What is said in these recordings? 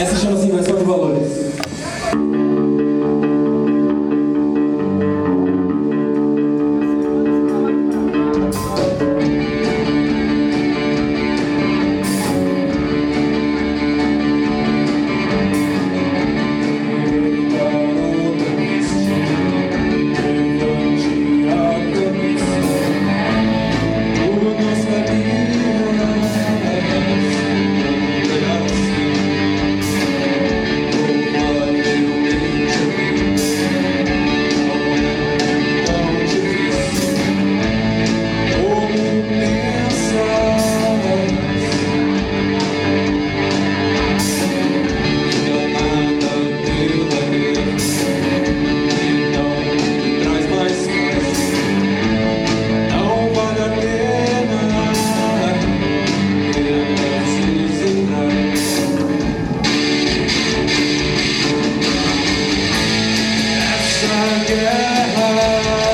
Essa chama-se inversão de valores. Yeah.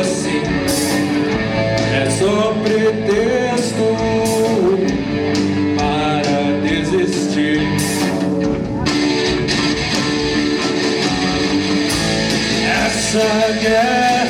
assim é só pretexto para desistir. Essa guerra.